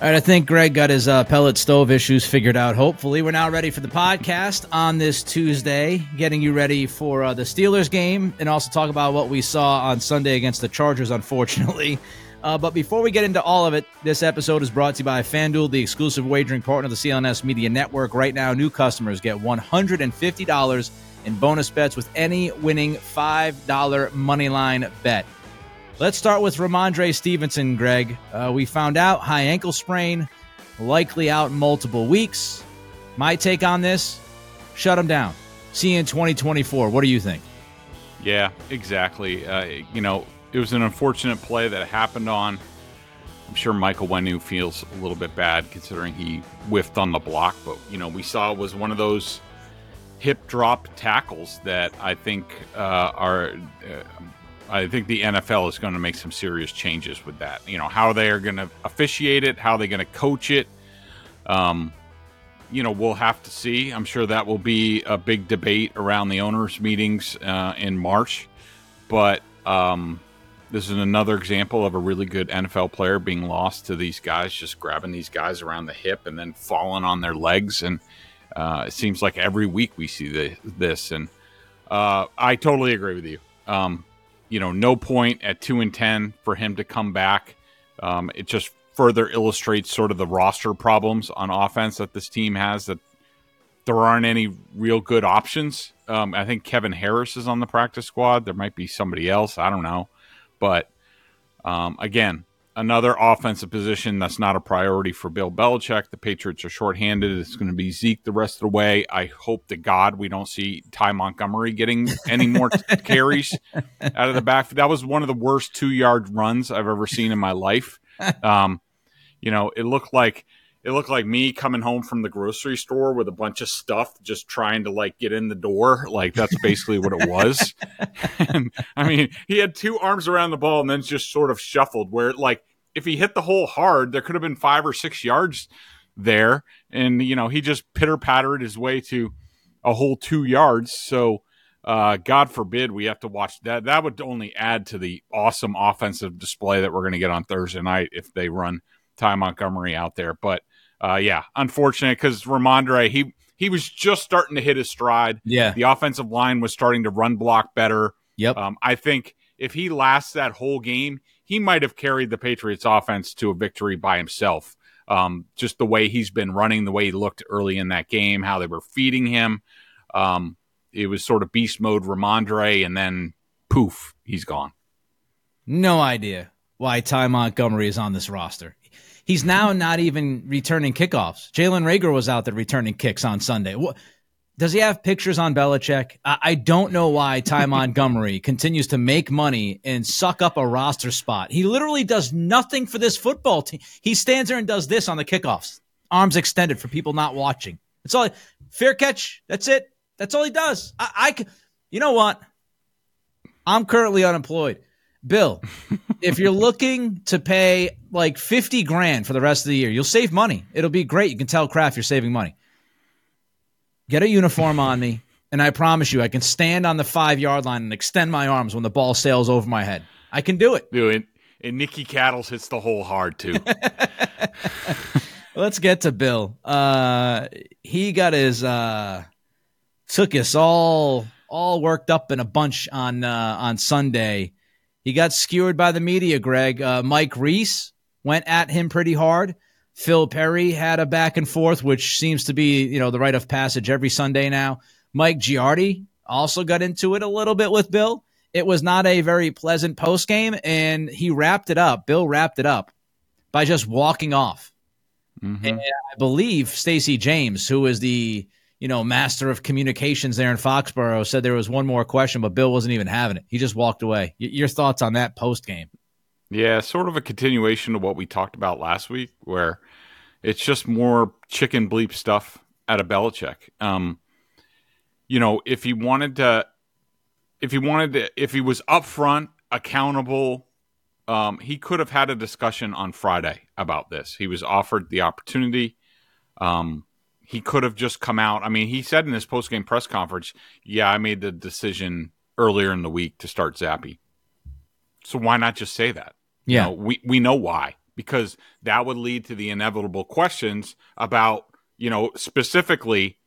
All right, I think Greg got his uh, pellet stove issues figured out. Hopefully, we're now ready for the podcast on this Tuesday, getting you ready for uh, the Steelers game and also talk about what we saw on Sunday against the Chargers, unfortunately. Uh, but before we get into all of it, this episode is brought to you by FanDuel, the exclusive wagering partner of the CLNS Media Network. Right now, new customers get $150 in bonus bets with any winning $5 moneyline bet. Let's start with Rhamondre Stevenson, Greg. Uh, we found out high ankle sprain, likely out multiple weeks. My take on this shut him down. See you in 2024. What do you think? Yeah, exactly. Uh, you know, it was an unfortunate play that happened on. I'm sure Michael Onwenu feels a little bit bad considering he whiffed on the block, but you know we saw it was one of those hip drop tackles that I think uh, are. I think the NFL is going to make some serious changes with that. You know how they are going to officiate it, how they're going to coach it. Um, you know, we'll have to see. I'm sure that will be a big debate around the owners' meetings uh, in March. But um, this is another example of a really good NFL player being lost to these guys, just grabbing these guys around the hip and then falling on their legs. And uh, it seems like every week we see the, this. And uh, I totally agree with you. Um, you know, no point at two and ten for him to come back. Um, it just further illustrates sort of the roster problems on offense that this team has. That there aren't any real good options. Um, I think Kevin Harris is on the practice squad. There might be somebody else. I don't know, but um, again, another offensive position that's not a priority for Bill Belichick. The Patriots are shorthanded. It's going to be Zeke the rest of the way. I hope to God we don't see Ty Montgomery getting any more carries out of the back. That was one of the worst two yard runs I've ever seen in my life. Um, you know, it looked like it looked like me coming home from the grocery store with a bunch of stuff, just trying to like get in the door. Like that's basically what it was. and I mean, he had two arms around the ball and then just sort of shuffled. Where like if he hit the hole hard, there could have been five or six yards there, and you know he just pitter pattered his way to a whole two yards. So. Uh, God forbid we have to watch that. That would only add to the awesome offensive display that we're going to get on Thursday night if they run Ty Montgomery out there. But uh, yeah, unfortunate because Rhamondre he he was just starting to hit his stride. Yeah, the offensive line was starting to run block better. Yep. Um, I think if he lasts that whole game, he might have carried the Patriots offense to a victory by himself. Um, just the way he's been running, the way he looked early in that game, how they were feeding him. Um, it was sort of beast mode Rhamondre, and then poof, he's gone. No idea why Ty Montgomery is on this roster. He's now not even returning kickoffs. Jalen Reagor was out there returning kicks on Sunday. What, does he have pictures on Belichick? I, I don't know why Ty Montgomery continues to make money and suck up a roster spot. He literally does nothing for this football team. He stands there and does this on the kickoffs, arms extended for people not watching. It's all. Fair catch. That's it. That's all he does. I, I you know what? I'm currently unemployed. Bill, if you're looking to pay like 50 grand for the rest of the year, you'll save money. It'll be great. You can tell Kraft you're saving money. Get a uniform on me, and I promise you, I can stand on the five yard line and extend my arms when the ball sails over my head. I can do it. Do it. And Nikki Cattles hits the hole hard too. Let's get to Bill. Uh, he got his uh, took us all all worked up in a bunch on uh, on Sunday he got skewered by the media, Greg. Uh, Mike Reiss went at him pretty hard. Phil Perry had a back and forth, which seems to be, you know, the rite of passage every Sunday now. Mike Giardi also got into it a little bit with Bill. It was not a very pleasant post game, and he wrapped it up. Bill wrapped it up by just walking off. Mm-hmm. And I believe Stacey James, who is the you know master of communications there in Foxborough, said there was one more question, but Bill wasn't even having it. He just walked away. Y- your thoughts on that post game? Yeah, sort of a continuation of what we talked about last week, where it's just more chicken bleep stuff out of Belichick. Um, you know, if he wanted to, if he wanted to, if he was upfront, accountable, um, he could have had a discussion on Friday about this. He was offered the opportunity. Um, he could have just come out. I mean, he said in his post game press conference, "Yeah, I made the decision earlier in the week to start Zappe." So why not just say that? Yeah, you know, we we know why because that would lead to the inevitable questions about you know specifically,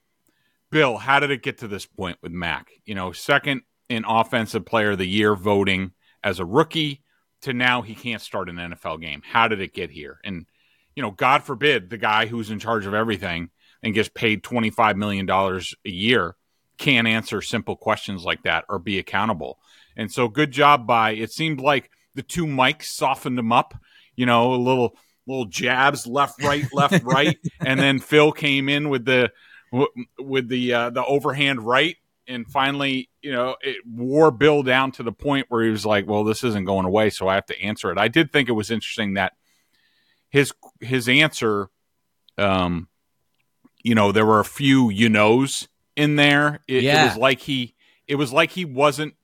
Bill, how did it get to this point with Mac? You know, second in offensive player of the year voting as a rookie to now he can't start an NFL game. How did it get here? And you know, God forbid the guy who's in charge of everything and gets paid twenty five million dollars a year can't answer simple questions like that or be accountable. And so, good job by it seemed like the two mics softened him up. You know, a little little jabs left, right, left, right, and then Phil came in with the with the uh, the overhand right, and finally, you know, it wore Bill down to the point where he was like, "Well, this isn't going away, so I have to answer it." I did think it was interesting that his his answer, um, you know, there were a few you knows in there. It, yeah. it was like he it was like he wasn't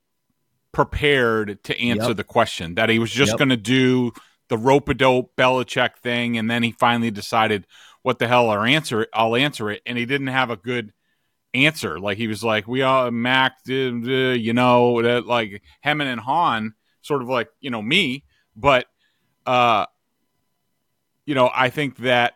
prepared to answer yep. the question. That he was just yep. going to do the rope a dope Belichick thing, and then he finally decided, "What the hell? I'll answer it. I'll answer it," and he didn't have a good answer. Like he was like, we all Mac, you know, that like Hemming and Han, sort of like you know me, but uh, you know, I think that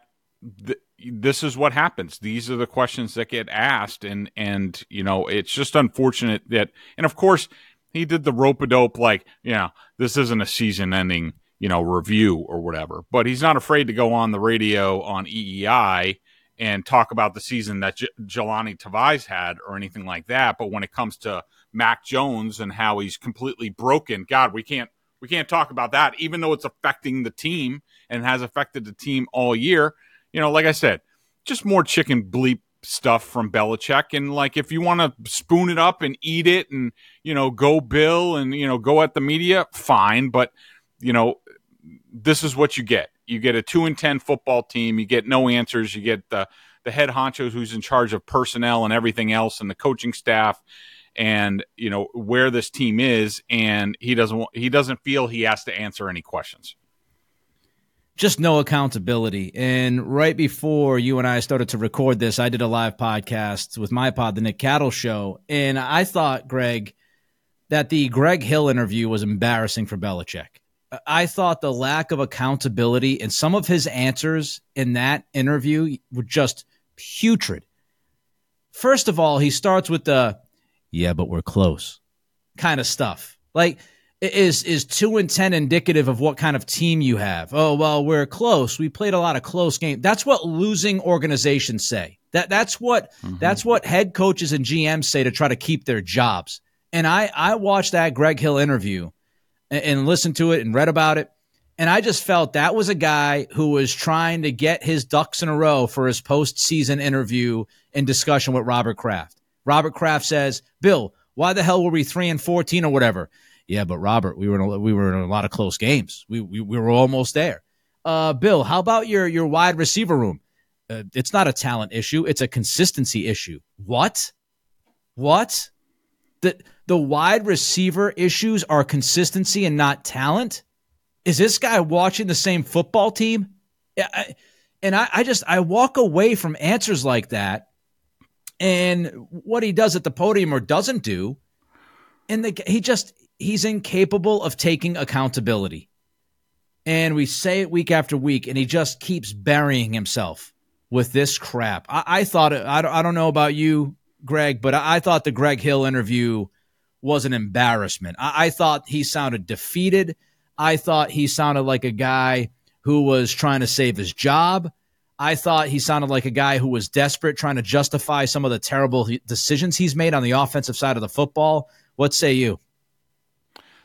th- this is what happens. These are the questions that get asked, and and you know, it's just unfortunate that, and of course, he did the rope a dope like, you know, this isn't a season ending you know review or whatever, but he's not afraid to go on the radio on EEI and talk about the season that J- Jahlani Tavai had or anything like that. But when it comes to Mac Jones and how he's completely broken, God, we can't we can't talk about that, even though it's affecting the team and has affected the team all year. You know, like I said, just more chicken bleep stuff from Belichick. And like, if you want to spoon it up and eat it and, you know, go Bill and, you know, go at the media, fine. But, you know, this is what you get. You get a two and ten football team. You get no answers. You get the the head honchos who's in charge of personnel and everything else, and the coaching staff, and you know where this team is. And he doesn't he doesn't feel he has to answer any questions. Just no accountability. And right before you and I started to record this, I did a live podcast with my pod, the Nick Cattle Show, and I thought, Greg, that the Greg Hill interview was embarrassing for Belichick. I thought the lack of accountability and some of his answers in that interview were just putrid. First of all, he starts with the "yeah, but we're close" kind of stuff. Like is is 2 and 10 indicative of what kind of team you have? Oh, well, we're close. We played a lot of close games. That's what losing organizations say. That that's what mm-hmm. that's what head coaches and GMs say to try to keep their jobs. And I I watched that Greg Hill interview and, and listened to it and read about it. And I just felt that was a guy who was trying to get his ducks in a row for his postseason interview and discussion with Robert Kraft. Robert Kraft says, Bill, why the hell were we three and fourteen or whatever? Yeah, but Robert, we were in a, we were in a lot of close games. We we, we were almost there. Uh, Bill, how about your your wide receiver room? Uh, it's not a talent issue; it's a consistency issue. What? What? That the wide receiver issues are consistency and not talent? Is this guy watching the same football team? I, and I, I just I walk away from answers like that and what he does at the podium or doesn't do, and the, he just he's incapable of taking accountability. And we say it week after week, and he just keeps burying himself with this crap. I, I thought, I, I don't know about you, Greg, but I, I thought the Greg Hill interview was an embarrassment. I, I thought he sounded defeated. I thought he sounded like a guy who was trying to save his job. I thought he sounded like a guy who was desperate, trying to justify some of the terrible decisions he's made on the offensive side of the football. What say you?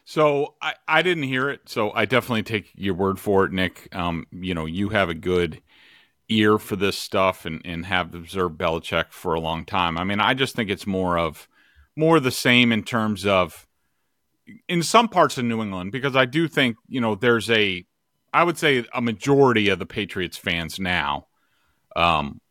So I, I didn't hear it, so I definitely take your word for it, Nick. Um, you know, you have a good ear for this stuff and, and have observed Belichick for a long time. I mean, I just think it's more of more the same in terms of in some parts of New England because I do think you know there's a I would say a majority of the Patriots fans now um,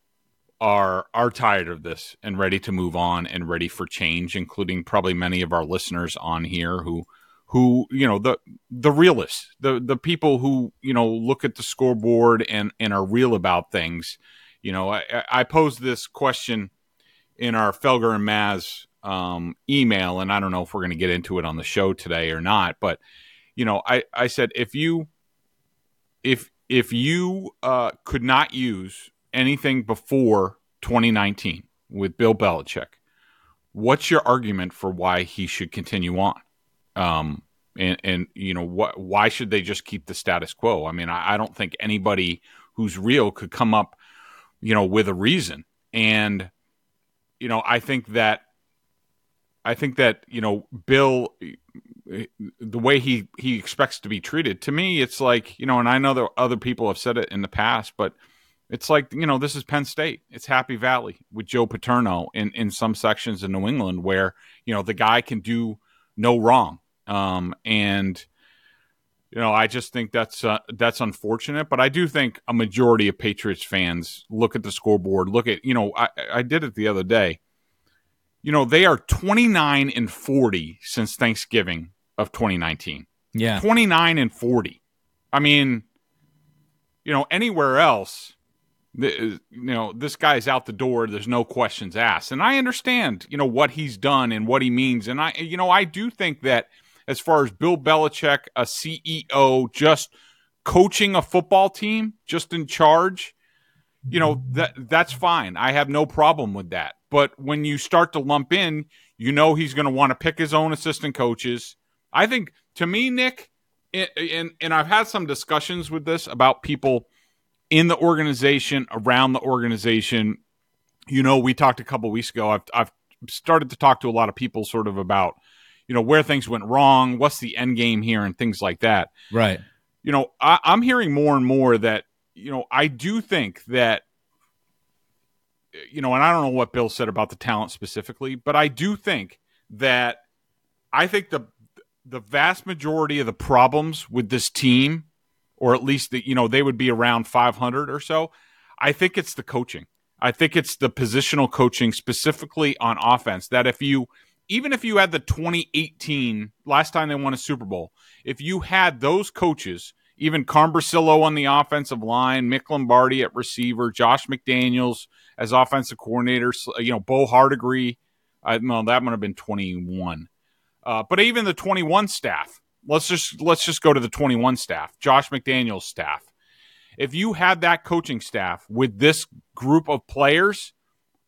are are tired of this and ready to move on and ready for change, including probably many of our listeners on here who who you know the the realists, the the people who you know look at the scoreboard and and are real about things. You know, I, I posed this question in our Felger and Maz um, email, and I don't know if we're going to get into it on the show today or not, but you know, I I said if you if if you uh, could not use anything before 2019 with Bill Belichick, what's your argument for why he should continue on? Um, and, and you know what? Why should they just keep the status quo? I mean, I, I don't think anybody who's real could come up, you know, with a reason. And you know, I think that I think that you know Bill, the way he he expects to be treated. To me, it's like you know, and I know that other people have said it in the past, but it's like you know, this is Penn State. It's Happy Valley with Joe Paterno in in some sections in New England where you know the guy can do no wrong um, and you know, I just think that's uh, that's unfortunate. But I do think a majority of Patriots fans look at the scoreboard, look at you know, I, I did it the other day. You know, they are 29 and 40 since Thanksgiving of 2019. Yeah, 29 and 40. I mean, you know, anywhere else, you know, this guy's out the door. There's no questions asked, and I understand, you know, what he's done and what he means, and I, you know, I do think that as far as Bill Belichick, a CEO, just coaching a football team, just in charge, you know, that that's fine. I have no problem with that. But when you start to lump in, you know he's going to want to pick his own assistant coaches. I think to me, Nick, and and I've had some discussions with this about people in the organization, around the organization. You know, we talked a couple weeks ago. I've I've started to talk to a lot of people sort of about you know where things went wrong what's the end game here and things like that. Right. You know I, i'm hearing more and more that you know i do think that you know and i don't know what bill said about the talent specifically but i do think that i think the the vast majority of the problems with this team or at least the, you know they would be around 500 or so i think it's the coaching. I think it's the positional coaching specifically on offense that if you even if you had the 2018 last time they won a Super Bowl, if you had those coaches, even Carm Bricillo on the offensive line, Mick Lombardi at receiver, Josh McDaniels as offensive coordinator, you know, Bo Hardegree. I that might have been 21. Uh, but even the 21 staff, let's just let's just go to the 21 staff, Josh McDaniels staff. If you had that coaching staff with this group of players,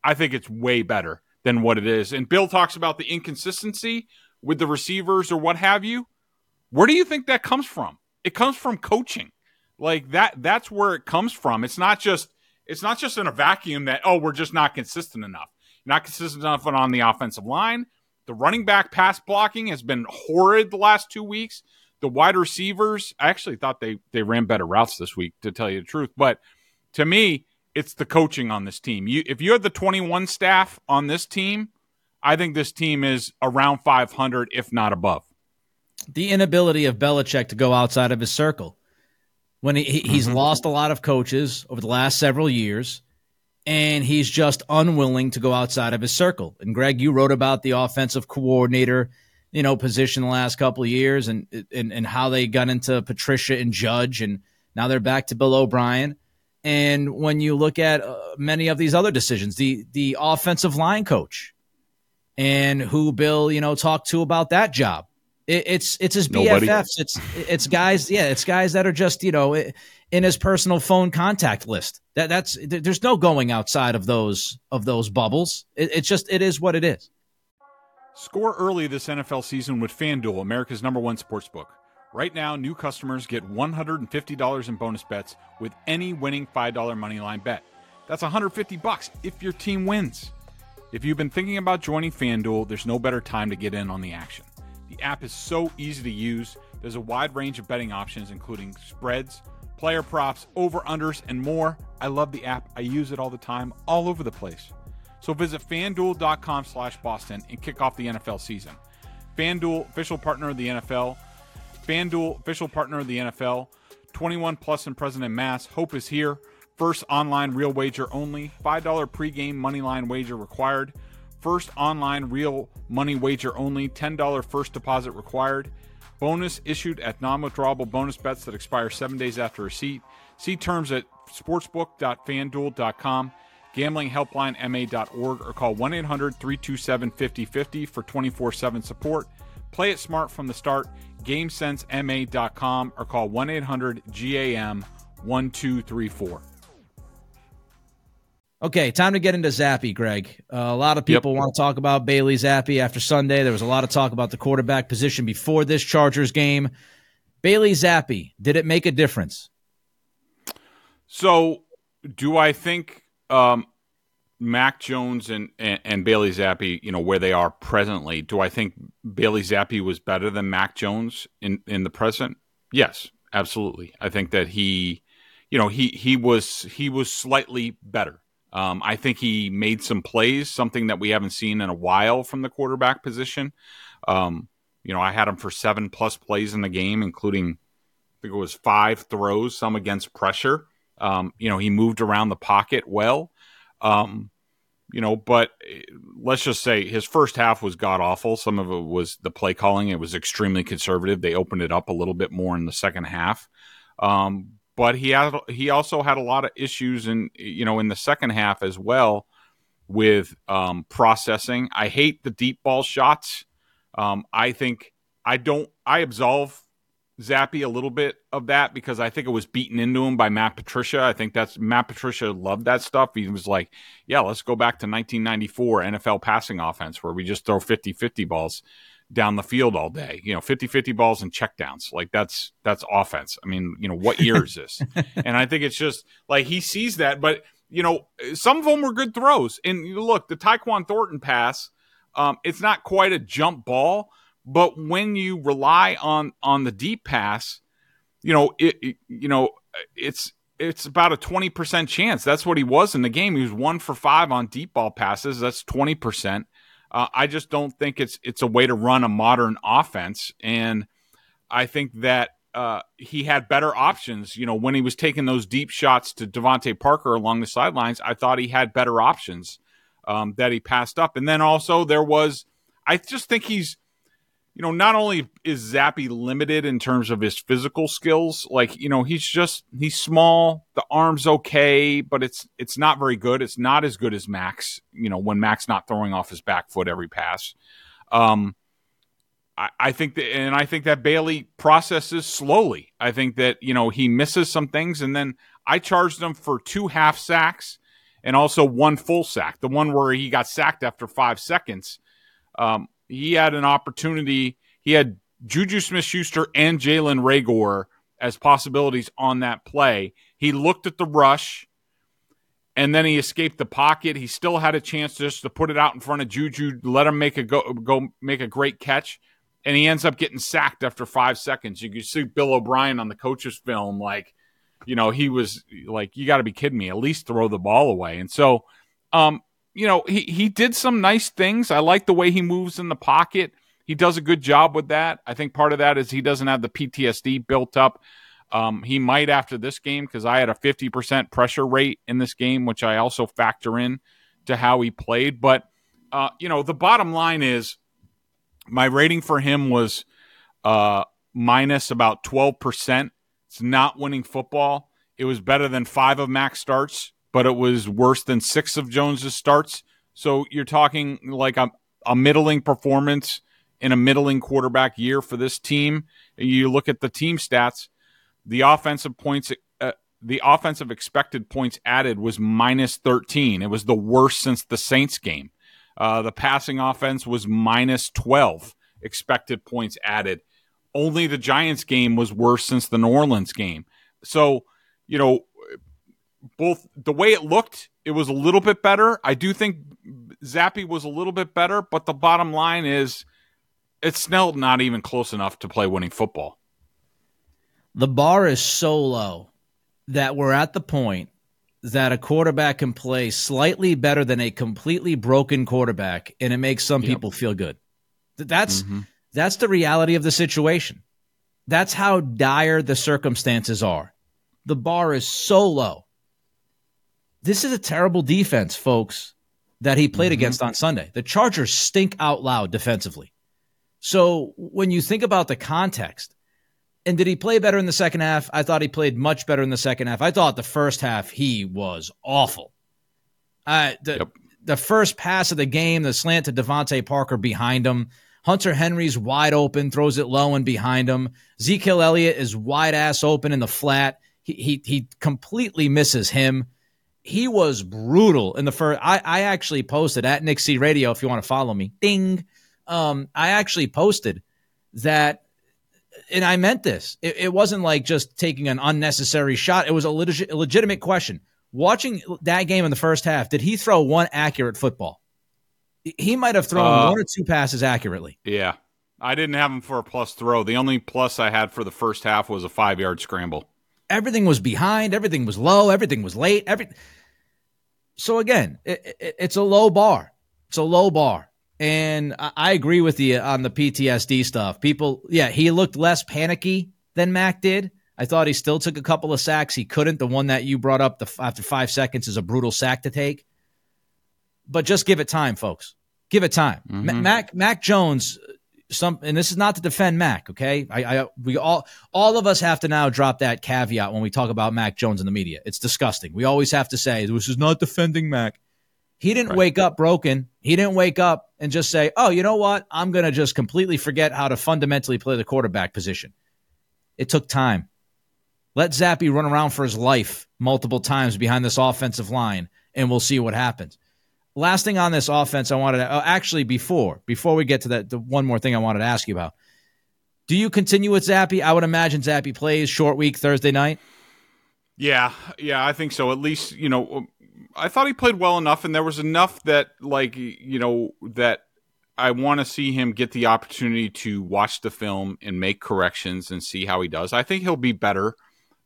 I think it's way better than what it is. And Bill talks about the inconsistency with the receivers or what have you. Where do you think that comes from? It comes from coaching. Like that that's where it comes from. It's not just it's not just in a vacuum that oh, we're just not consistent enough. Not consistent enough on the offensive line. The running back pass blocking has been horrid the last 2 weeks. The wide receivers, I actually thought they they ran better routes this week to tell you the truth, but to me, it's the coaching on this team. You if you had the 21 staff on this team, I think this team is around 500 if not above. The inability of Belichick to go outside of his circle. When he, he's mm-hmm. lost a lot of coaches over the last several years and he's just unwilling to go outside of his circle. And Greg, you wrote about the offensive coordinator, you know, position the last couple of years and and and how they got into Patricia and Judge and now they're back to Bill O'Brien. And when you look at uh, many of these other decisions, the the offensive line coach and who Bill, you know, talked to about that job. It, it's it's his Nobody. BFFs. It's it's guys, yeah, it's guys that are just you know in his personal phone contact list. That that's there's no going outside of those of those bubbles. It, it's just it is what it is. Score early this NFL season with FanDuel, America's number one sports book. Right now, new customers get $150 in bonus bets with any winning $5 moneyline bet. That's 150 bucks if your team wins. If you've been thinking about joining FanDuel, there's no better time to get in on the action. The app is so easy to use. There's a wide range of betting options including spreads, player props, over unders, and more. I love the app. I use it all the time, all over the place. So visit fanduel.com slash Boston and kick off the NFL season. FanDuel, official partner of the NFL. FanDuel, official partner of the NFL. 21 plus and present in mass. Hope is here. First online real wager only. $5 pregame moneyline wager required. First online real money wager only. $10 first deposit required. Bonus issued at non withdrawable bonus bets that expire seven days after receipt. See terms at sportsbook.fanduel.com, gamblinghelplinema.org, or call 1 800 327 5050 for 24 7 support. Play it smart from the start. GameSenseMA.com or call 1 800 GAM 1234. Okay, time to get into Zappe, Greg. Uh, a lot of people yep. want to talk about Bailey Zappe after Sunday. There was a lot of talk about the quarterback position before this Chargers game. Bailey Zappe, did it make a difference? So, do I think um, Mac Jones and, and, and Bailey Zappe, you know, where they are presently, do I think Bailey Zappe was better than Mac Jones in, in the present? Yes, absolutely. I think that he, you know, he he was he was slightly better. Um, I think he made some plays, something that we haven't seen in a while from the quarterback position. Um, you know, I had him for seven plus plays in the game, including I think it was five throws, some against pressure. Um, you know, he moved around the pocket well. Um, you know, but eh, let's just say his first half was god awful. Some of it was the play calling; it was extremely conservative. They opened it up a little bit more in the second half. Um, but he had he also had a lot of issues in you know in the second half as well with um, processing. I hate the deep ball shots. Um, I think I don't I absolve Zappe a little bit of that because I think it was beaten into him by Matt Patricia. I think that's Matt Patricia loved that stuff. He was like, yeah, let's go back to 1994 NFL passing offense where we just throw 50-50 balls down the field all day. You know, 50-50 balls and checkdowns. Like that's that's offense. I mean, you know, what year is this? and I think it's just like he sees that, but you know, some of them were good throws. And look, the Tyquan Thornton pass, um, it's not quite a jump ball, but when you rely on on the deep pass, you know, it, it you know, it's it's about a 20% chance. That's what he was in the game. He was 1 for 5 on deep ball passes. That's 20%. Uh, I just don't think it's it's a way to run a modern offense, and I think that uh, he had better options. You know, when he was taking those deep shots to DeVante Parker along the sidelines, I thought he had better options um, that he passed up. And then also there was, I just think he's you know, not only is Zappe limited in terms of his physical skills, like you know, he's just he's small. The arm's okay, but it's it's not very good. It's not as good as Mac's. You know, when Mac's not throwing off his back foot every pass. Um, I, I think that, and I think that Bailey processes slowly. I think that you know he misses some things, and then I charged him for two half sacks and also one full sack. The one where he got sacked after five seconds. Um, he had an opportunity. He had Juju Smith Schuster and Jalen Reagor as possibilities on that play. He looked at the rush and then he escaped the pocket. He still had a chance just to put it out in front of Juju, let him make a go, go make a great catch, and he ends up getting sacked after five seconds. You can see Bill O'Brien on the coach's film, like, you know, he was like, "You got to be kidding me! At least throw the ball away." And so, um, you know, he, he did some nice things. I like the way he moves in the pocket. He does a good job with that. I think part of that is he doesn't have the PTSD built up. Um, he might after this game because I had a 50% pressure rate in this game, which I also factor in to how he played. But, uh, you know, the bottom line is my rating for him was uh, minus about 12%. It's not winning football. It was better than five of Mac's starts but it was worse than six of Jones's starts. So you're talking like a, a middling performance in a middling quarterback year for this team. You look at the team stats, the offensive points, uh, the offensive expected points added was minus 13. It was the worst since the Saints game. Uh, the passing offense was minus 12 expected points added. Only the Giants game was worse since the New Orleans game. So, you know, both the way it looked, it was a little bit better. I do think Zappe was a little bit better, but the bottom line is it's still not even close enough to play winning football. The bar is so low that we're at the point that a quarterback can play slightly better than a completely broken quarterback, and it makes some yep. people feel good. That's mm-hmm. that's the reality of the situation. That's how dire the circumstances are. The bar is so low. This is a terrible defense, folks, that he played mm-hmm. against on Sunday. The Chargers stink out loud defensively. So when you think about the context, and did he play better in the second half? I thought he played much better in the second half. I thought the first half he was awful. Uh, the, yep. the first pass of the game, the slant to DeVante Parker behind him. Hunter Henry's wide open, throws it low and behind him. Ezekiel Elliott is wide ass open in the flat. He, he, he completely misses him. He was brutal in the first. I, I actually posted at Nick C Radio if you want to follow me. Ding. Um, I actually posted that and I meant this. It, it, wasn't like just taking an unnecessary shot. It was a, legit, a legitimate question. Watching that game in the first half, did he throw one accurate football? He might have thrown uh, one or two passes accurately. Yeah. I didn't have him for a plus throw. The only plus I had for the first half was a five yard scramble. Everything was behind. Everything was low. Everything was late. Every. So again, it, it, it's a low bar. It's a low bar. And I agree with you on the PTSD stuff. People, yeah, he looked less panicky than Mac did. I thought he still took a couple of sacks. He couldn't. The one that you brought up the, after five seconds is a brutal sack to take. But just give it time, folks. Give it time. Mm-hmm. Mac Mac Jones. Some and this is not to defend Mac. Okay, I, I we all all of us have to now drop that caveat when we talk about Mac Jones in the media. It's disgusting. We always have to say this is not defending Mac. He didn't right. wake up broken. He didn't wake up and just say, oh, you know what? I'm going to just completely forget how to fundamentally play the quarterback position. It took time. Let Zappe run around for his life multiple times behind this offensive line, and we'll see what happens. Last thing on this offense, I wanted to oh, actually before before we get to that, the one more thing I wanted to ask you about. Do you continue with Zappe? I would imagine Zappe plays short week Thursday night. Yeah, yeah, I think so. At least you know I thought he played well enough, and there was enough that, like, you know, that I want to see him get the opportunity to watch the film and make corrections and see how he does. I think he'll be better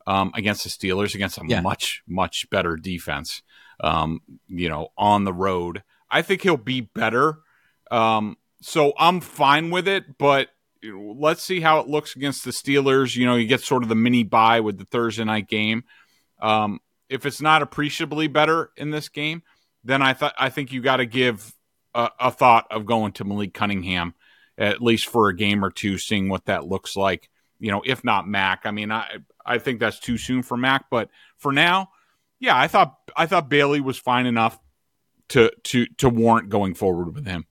um, against the Steelers, against a yeah. much, much better defense, um, you know, on the road. I think he'll be better. Um, so I'm fine with it, but let's see how it looks against the Steelers. You know, you get sort of the mini bye with the Thursday night game. Um, if it's not appreciably better in this game, then I thought I think you got to give a, a, thought of going to Malik Cunningham at least for a game or two, seeing what that looks like. You know, if not Mac, I mean, I I think that's too soon for Mac, but for now, yeah, I thought I thought Bailey was fine enough to to to warrant going forward with him.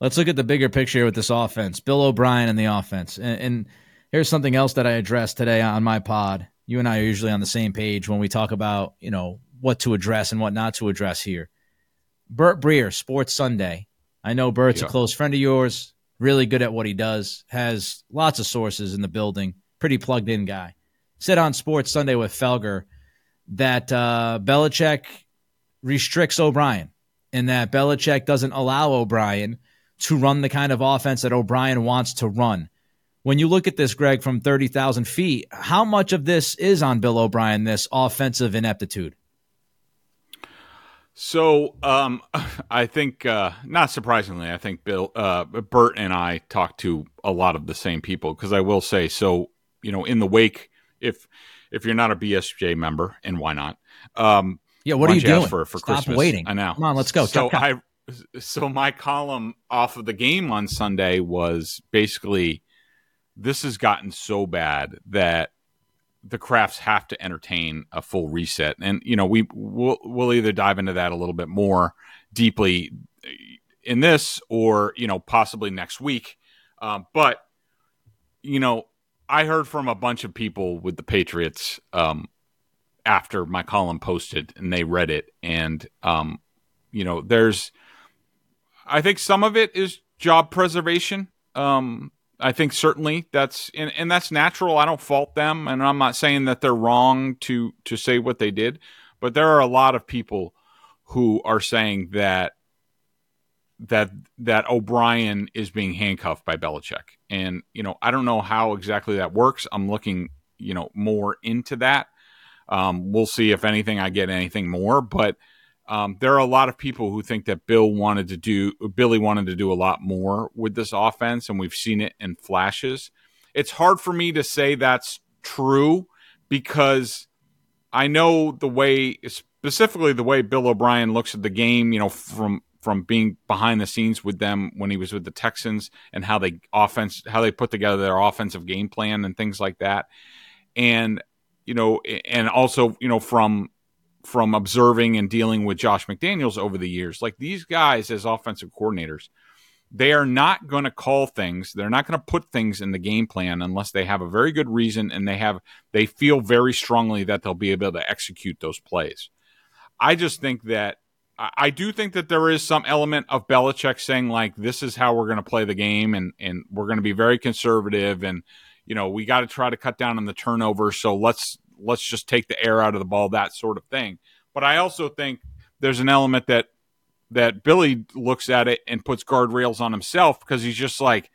Let's look at the bigger picture with this offense. Bill O'Brien and the offense, and, and here's something else that I addressed today on my pod you and I are usually on the same page when we talk about, you know, what to address and what not to address here. Bert Breer, Sports Sunday. I know Bert's yeah. a close friend of yours, really good at what he does, has lots of sources in the building, pretty plugged in guy. Said on Sports Sunday with Felger that uh, Belichick restricts O'Brien and that Belichick doesn't allow O'Brien to run the kind of offense that O'Brien wants to run when you look at this, Greg, from 30,000 feet, how much of this is on Bill O'Brien, this offensive ineptitude? So, um, I think, uh, not surprisingly, I think Bill, uh, Bert and I talked to a lot of the same people because I will say, so, you know, in the wake, if, if you're not a BSJ member, and why not? Um, yeah, what are you, you doing? For, for Stop Christmas? waiting. I know. Come on, let's go. So I, so my column off of the game on Sunday was basically this has gotten so bad that the Krafts have to entertain a full reset. And you know, we will we'll either dive into that a little bit more deeply in this, or you know, possibly next week. Um, but you know, I heard from a bunch of people with the Patriots um, after my column posted, and they read it, and um, you know, there's, I think some of it is job preservation. Um, I think certainly that's and, and that's natural. I don't fault them, and I'm not saying that they're wrong to to say what they did, but there are a lot of people who are saying that that that O'Brien is being handcuffed by Belichick, and you know I don't know how exactly that works. I'm looking you know more into that. Um, we'll see if anything I get anything more, but um, there are a lot of people who think that Bill wanted to do Billy wanted to do a lot more with this offense, and we've seen it in flashes. It's hard for me to say that's true because I know the way, specifically the way Bill O'Brien looks at the game. You know, from from being behind the scenes with them when he was with the Texans and how they offense how they put together their offensive game plan and things like that. And you know, and also, you know, from from observing and dealing with Josh McDaniels over the years. Like these guys as offensive coordinators, they are not going to call things. They're not going to put things in the game plan unless they have a very good reason and they have they feel very strongly that they'll be able to execute those plays. I just think that I do think that there is some element of Belichick saying like this is how we're going to play the game and and we're going to be very conservative and you know we got to try to cut down on the turnover so let's let's just take the air out of the ball, that sort of thing. But I also think there's an element that that Billy looks at it and puts guardrails on himself because he's just like,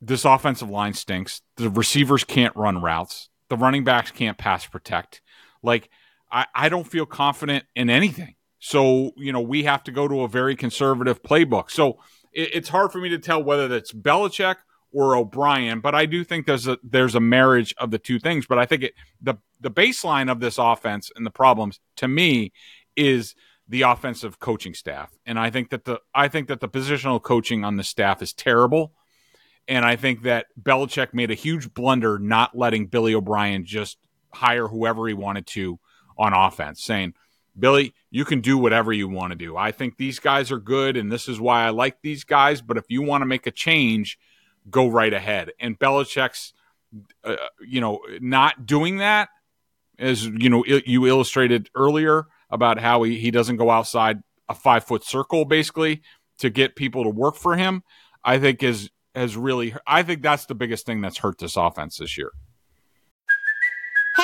this offensive line stinks. The receivers can't run routes. The running backs can't pass protect. Like, I, I don't feel confident in anything. So, you know, we have to go to a very conservative playbook. So it, it's hard for me to tell whether that's Belichick or O'Brien, but I do think there's a there's a marriage of the two things. But I think it the the baseline of this offense and the problems to me is the offensive coaching staff, and I think that the I think that the positional coaching on the staff is terrible, and I think that Belichick made a huge blunder not letting Billy O'Brien just hire whoever he wanted to on offense, saying. Billy, you can do whatever you want to do. I think these guys are good, and this is why I like these guys. But if you want to make a change, go right ahead. And Belichick's, uh, you know, not doing that, as you know, you illustrated earlier about how he, he doesn't go outside a five foot circle basically to get people to work for him. I think is has really. I think that's the biggest thing that's hurt this offense this year.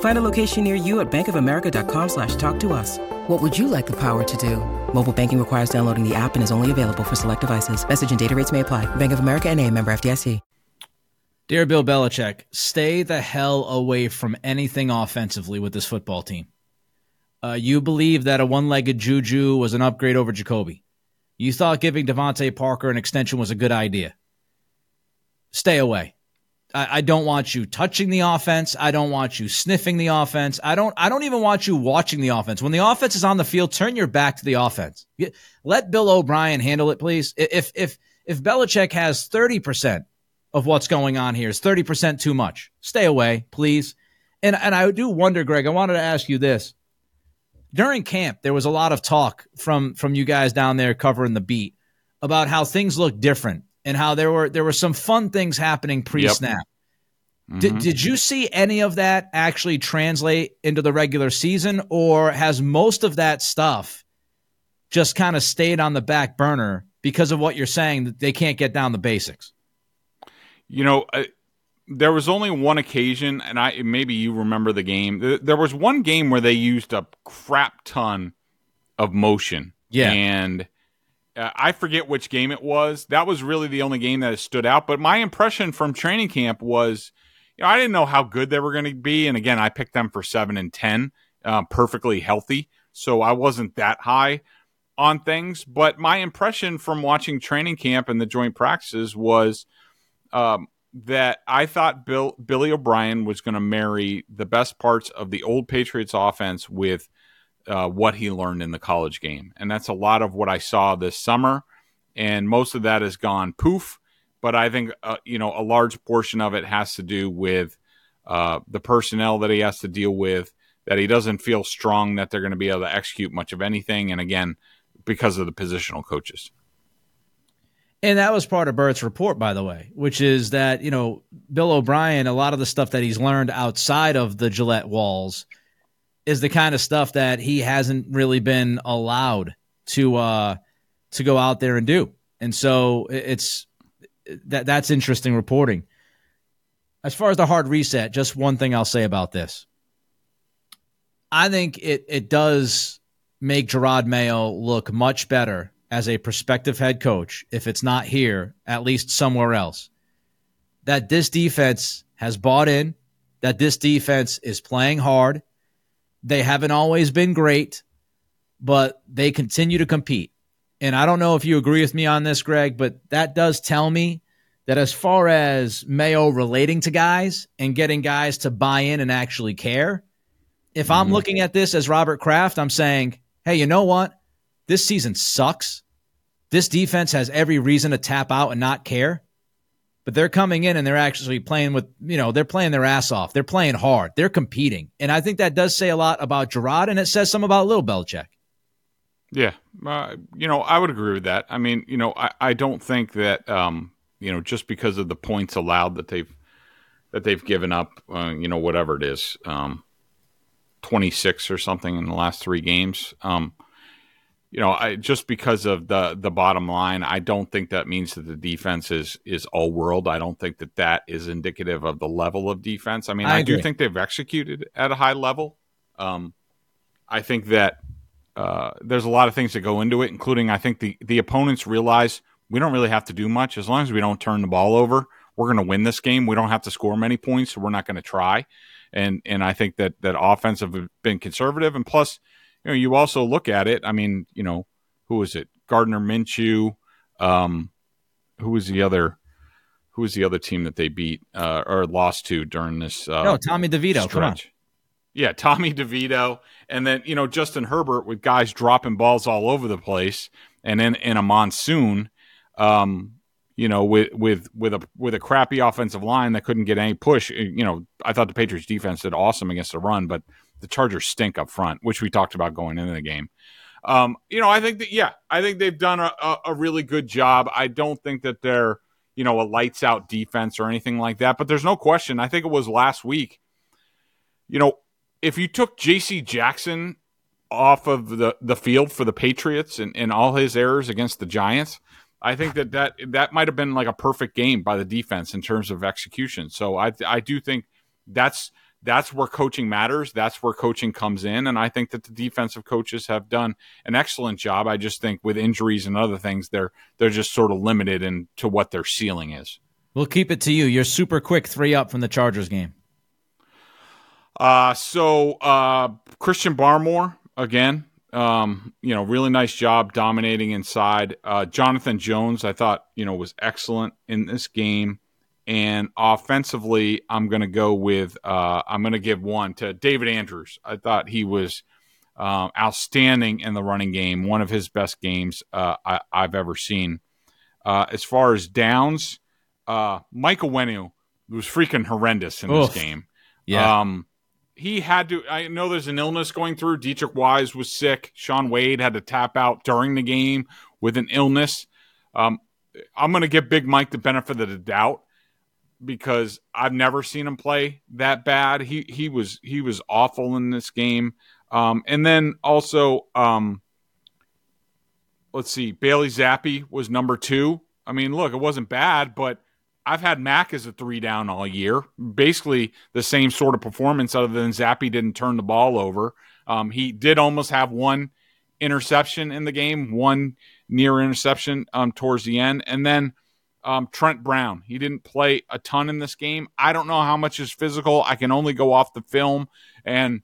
Find a location near you at bankofamerica.com slash talk to us. What would you like the power to do? Mobile banking requires downloading the app and is only available for select devices. Message and data rates may apply. Bank of America and a member FDIC. Dear Bill Belichick, stay the hell away from anything offensively with this football team. Uh, you believe that a one-legged Juju was an upgrade over Jakobi. You thought giving DeVante Parker an extension was a good idea. Stay away. I, I don't want you touching the offense. I don't want you sniffing the offense. I don't. I don't even want you watching the offense. When the offense is on the field, turn your back to the offense. Let Bill O'Brien handle it, please. If if if Belichick has thirty percent of what's going on here, is thirty percent too much? Stay away, please. And and I do wonder, Greg. I wanted to ask you this. During camp, there was a lot of talk from from you guys down there covering the beat about how things look different and how there were there were some fun things happening pre-snap. Yep. Mm-hmm. Did, did you see any of that actually translate into the regular season, or has most of that stuff just kind of stayed on the back burner because of what you're saying that they can't get down the basics? You know, uh, there was only one occasion, and I maybe you remember the game. There was one game where they used a crap ton of motion. Yeah, and uh, I forget which game it was. That was really the only game that stood out. But my impression from training camp was, you know, I didn't know how good they were going to be. And again, I picked them for seven and ten, uh, perfectly healthy. So I wasn't that high on things. But my impression from watching training camp and the joint practices was um, that I thought Bill Billy O'Brien was going to marry the best parts of the old Patriots offense with uh, what he learned in the college game. And that's a lot of what I saw this summer. And most of that has gone poof. but I think uh, you know a large portion of it has to do with uh, the personnel that he has to deal with. That he doesn't feel strong that they're going to be able to execute much of anything, and again, because of the positional coaches. And that was part of Bert's report, by the way, which is that, you know, Bill O'Brien, a lot of the stuff that he's learned outside of the Gillette walls is the kind of stuff that he hasn't really been allowed to uh to go out there and do. And so it's that that's interesting reporting. As far as the hard reset, just one thing I'll say about this. I think it it does make Jerod Mayo look much better as a prospective head coach, if it's not here, at least somewhere else, that this defense has bought in, that this defense is playing hard. They haven't always been great, but they continue to compete. And I don't know if you agree with me on this, Greg, but that does tell me that as far as Mayo relating to guys and getting guys to buy in and actually care, if I'm mm-hmm. looking at this as Robert Kraft, I'm saying, hey, you know what? This season sucks. This defense has every reason to tap out and not care. But they're coming in and they're actually playing with, you know, they're playing their ass off. They're playing hard. They're competing. And I think that does say a lot about Jerod and it says some about Little Belichick. Yeah. Uh, you know, I would agree with that. I mean, you know, I, I don't think that, um, you know, just because of the points allowed that they've, that they've given up, uh, you know, whatever it is, um, 26 or something in the last three games. Um, you know, I, just because of the the bottom line, I don't think that means that the defense is is all world. I don't think that that is indicative of the level of defense. I mean, I, I do think they've executed at a high level. Um, I think that uh, there's a lot of things that go into it, including I think the the opponents realize we don't really have to do much as long as we don't turn the ball over. We're going to win this game. We don't have to score many points, so we're not going to try. And and I think that that offense have been conservative, and plus you know, you also look at it. I mean, you know, who was it? Gardner Minshew. Um, who was the other? Who was the other team that they beat uh, or lost to during this? Uh, no, Tommy DeVito. On. Yeah, Tommy DeVito, and then you know Justin Herbert with guys dropping balls all over the place, and in in a monsoon, um, you know, with with with a with a crappy offensive line that couldn't get any push. You know, I thought the Patriots defense did awesome against the run, but the Chargers stink up front, which we talked about going into the game. Um, you know, I think that yeah, I think they've done a, a, really good job. I don't think that they're you know a lights out defense or anything like that, but there's no question. I think it was last week. You know, if you took J.C. Jackson off of the the field for the Patriots and, and all his errors against the Giants, I think that that that might have been like a perfect game by the defense in terms of execution. So I I do think that's that's where coaching matters. That's where coaching comes in. And I think that the defensive coaches have done an excellent job. I just think with injuries and other things, they're they're just sort of limited in to what their ceiling is. We'll keep it to you. You're super quick three up from the Chargers game. Uh so uh Christian Barmore again. Um, you know, really nice job dominating inside. Uh Jonathan Jones, I thought, you know, was excellent in this game. And offensively, I'm going to go with uh, I'm going to give one to David Andrews. I thought he was um, outstanding in the running game, one of his best games uh, I, have ever seen. Uh, as far as downs, uh, Michael Onwenu was freaking horrendous in Oof. this game. Yeah. Um, he had to. I know there's an illness going through. Deatrich Wise was sick. Shaun Wade had to tap out during the game with an illness. Um, I'm going to give Big Mike the benefit of the doubt because I've never seen him play that bad. He he was he was awful in this game. Um, and then also, um, let's see, Bailey Zappe was number two. I mean, look, it wasn't bad, but I've had Mac as a three down all year. Basically, the same sort of performance, other than Zappe didn't turn the ball over. Um, he did almost have one interception in the game, one near interception um, towards the end, and then um, Trent Brown. He didn't play a ton in this game. I don't know how much is physical. I can only go off the film. And,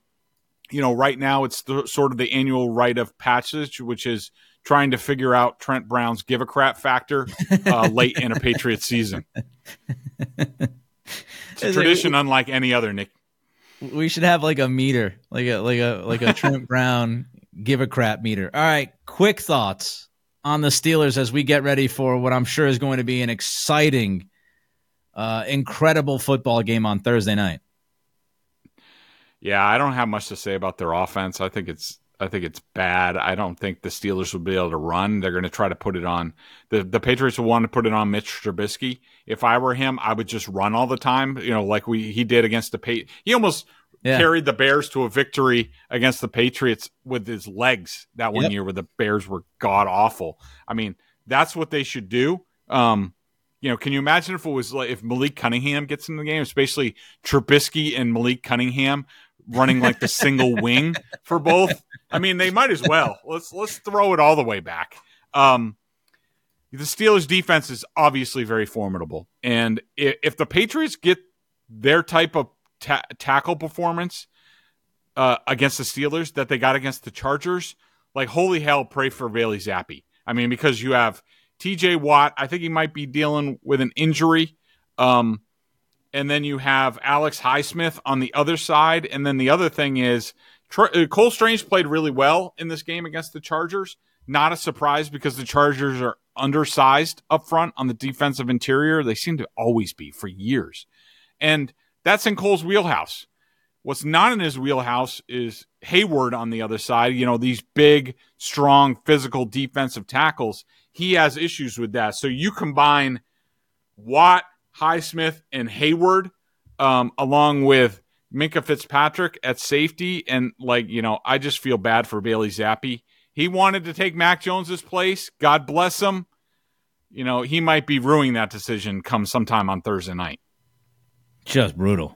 you know, right now it's the, sort of the annual rite of passage, which is trying to figure out Trent Brown's give a crap factor uh, late in a Patriots season. It's a tradition unlike any other, Nick. We should have like a meter, like a like a like a Trent Brown give a crap meter. All right, quick thoughts on the Steelers as we get ready for what I'm sure is going to be an exciting, uh, incredible football game on Thursday night. Yeah, I don't have much to say about their offense. I think it's I think it's bad. I don't think the Steelers will be able to run. They're going to try to put it on the the Patriots will want to put it on Mitch Trubisky. If I were him, I would just run all the time. You know, like we he did against the Pat. He almost yeah. carried the Bears to a victory against the Patriots with his legs that one yep. year, where the Bears were god awful. I mean, that's what they should do. Um, you know, can you imagine if it was like if Malik Cunningham gets in the game, especially Trubisky and Malik Cunningham running like the single wing for both? I mean, they might as well. Let's let's throw it all the way back. Um, the Steelers' defense is obviously very formidable, and if, if the Patriots get their type of ta- tackle performance uh, against the Steelers that they got against the Chargers, like holy hell, pray for Bailey Zappe. I mean, because you have T.J. Watt. I think he might be dealing with an injury. Um, and then you have Alex Highsmith on the other side. And then the other thing is uh, Cole Strange played really well in this game against the Chargers. Not a surprise because the Chargers are undersized up front on the defensive interior. They seem to always be for years. And that's in Cole's wheelhouse. What's not in his wheelhouse is Heyward on the other side. You know, these big, strong, physical defensive tackles. He has issues with that. So you combine Watt, Highsmith, and Heyward, um, along with Minkah Fitzpatrick at safety, and like you know, I just feel bad for Bailey Zappe. He wanted to take Mac Jones's place. God bless him. You know, he might be ruining that decision come sometime on Thursday night. Just brutal,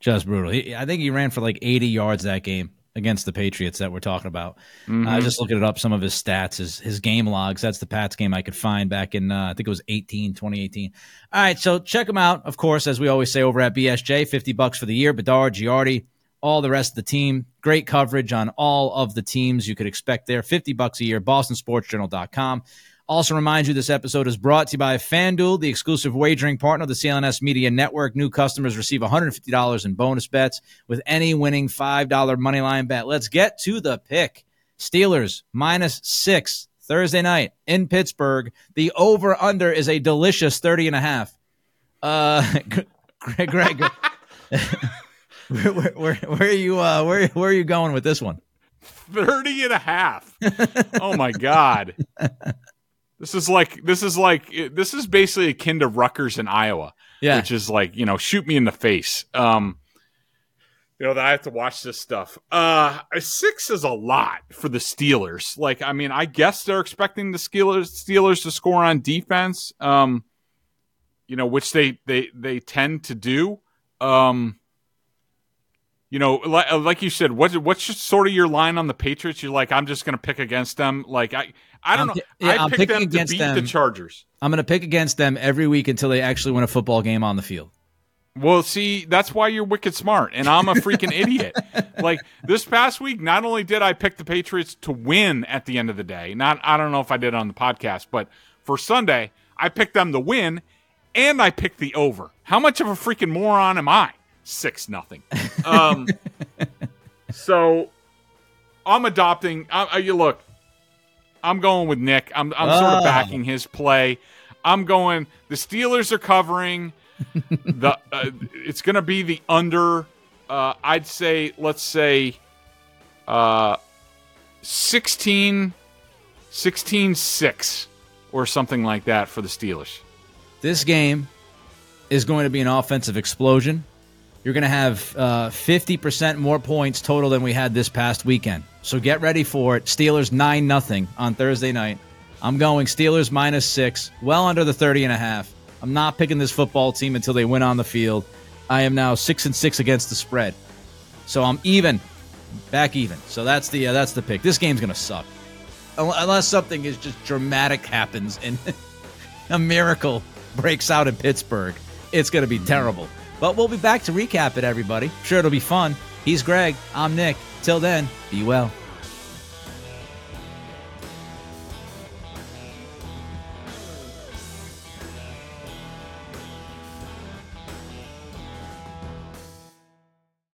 just brutal. He, I think he ran for like 80 yards that game against the Patriots that we're talking about. Mm-hmm. Uh, just looking it up, some of his stats, his, his game logs. That's the Pats game I could find back in, uh, I think it was 18, 2018. All right, so check him out, of course, as we always say over at BSJ, 50 bucks for the year. Bedard, Giardi, all the rest of the team. Great coverage on all of the teams you could expect there. 50 bucks a year, bostonsportsjournal.com. Also, remind you this episode is brought to you by FanDuel, the exclusive wagering partner of the CLNS Media Network. New customers receive $150 in bonus bets with any winning $5 moneyline bet. Let's get to the pick. Steelers minus six Thursday night in Pittsburgh. The over under is a delicious 30 and a half. Uh, Greg, Greg where, where, where, are you, uh, where, where are you going with this one? 30 and a half. oh my God. This is like this is like this is basically akin to Rutgers in Iowa, yeah. which is like you know shoot me in the face. Um, you know that I have to watch this stuff. Uh, six is a lot for the Steelers. Like I mean, I guess they're expecting the Steelers Steelers to score on defense. Um, you know, which they they they tend to do. Um, you know, like, uh, like you said, what's what's sort of your line on the Patriots? You're like, I'm just going to pick against them. Like I I don't I'm, know. Yeah, I I'm picked them against to beat them. the Chargers. I'm going to pick against them every week until they actually win a football game on the field. Well, see, that's why you're wicked smart, and I'm a freaking idiot. Like this past week, not only did I pick the Patriots to win at the end of the day, not I don't know if I did on the podcast, but for Sunday, I picked them to win, and I picked the over. How much of a freaking moron am I? Six nothing. Um, so I'm adopting. I, you look, I'm going with Nick. I'm, I'm oh. sort of ah. backing his play. I'm going. The Steelers are covering. the uh, it's going to be the under. Uh, I'd say let's say uh, 16, 16 6 or something like that for the Steelers. This game is going to be an offensive explosion. You're going to have uh, 50% more points total than we had this past weekend. So get ready for it. Steelers 9 nothing on Thursday night. I'm going Steelers minus 6, well under the 30 and a half. I'm not picking this football team until they win on the field. I am now 6 and 6 against the spread. So I'm even. Back even. So that's the uh, that's the pick. This game's going to suck. Unless something is just dramatic happens and a miracle breaks out in Pittsburgh. It's going to be terrible. But we'll be back to recap it, everybody. Sure, it'll be fun. He's Greg. I'm Nick. Till then, be well.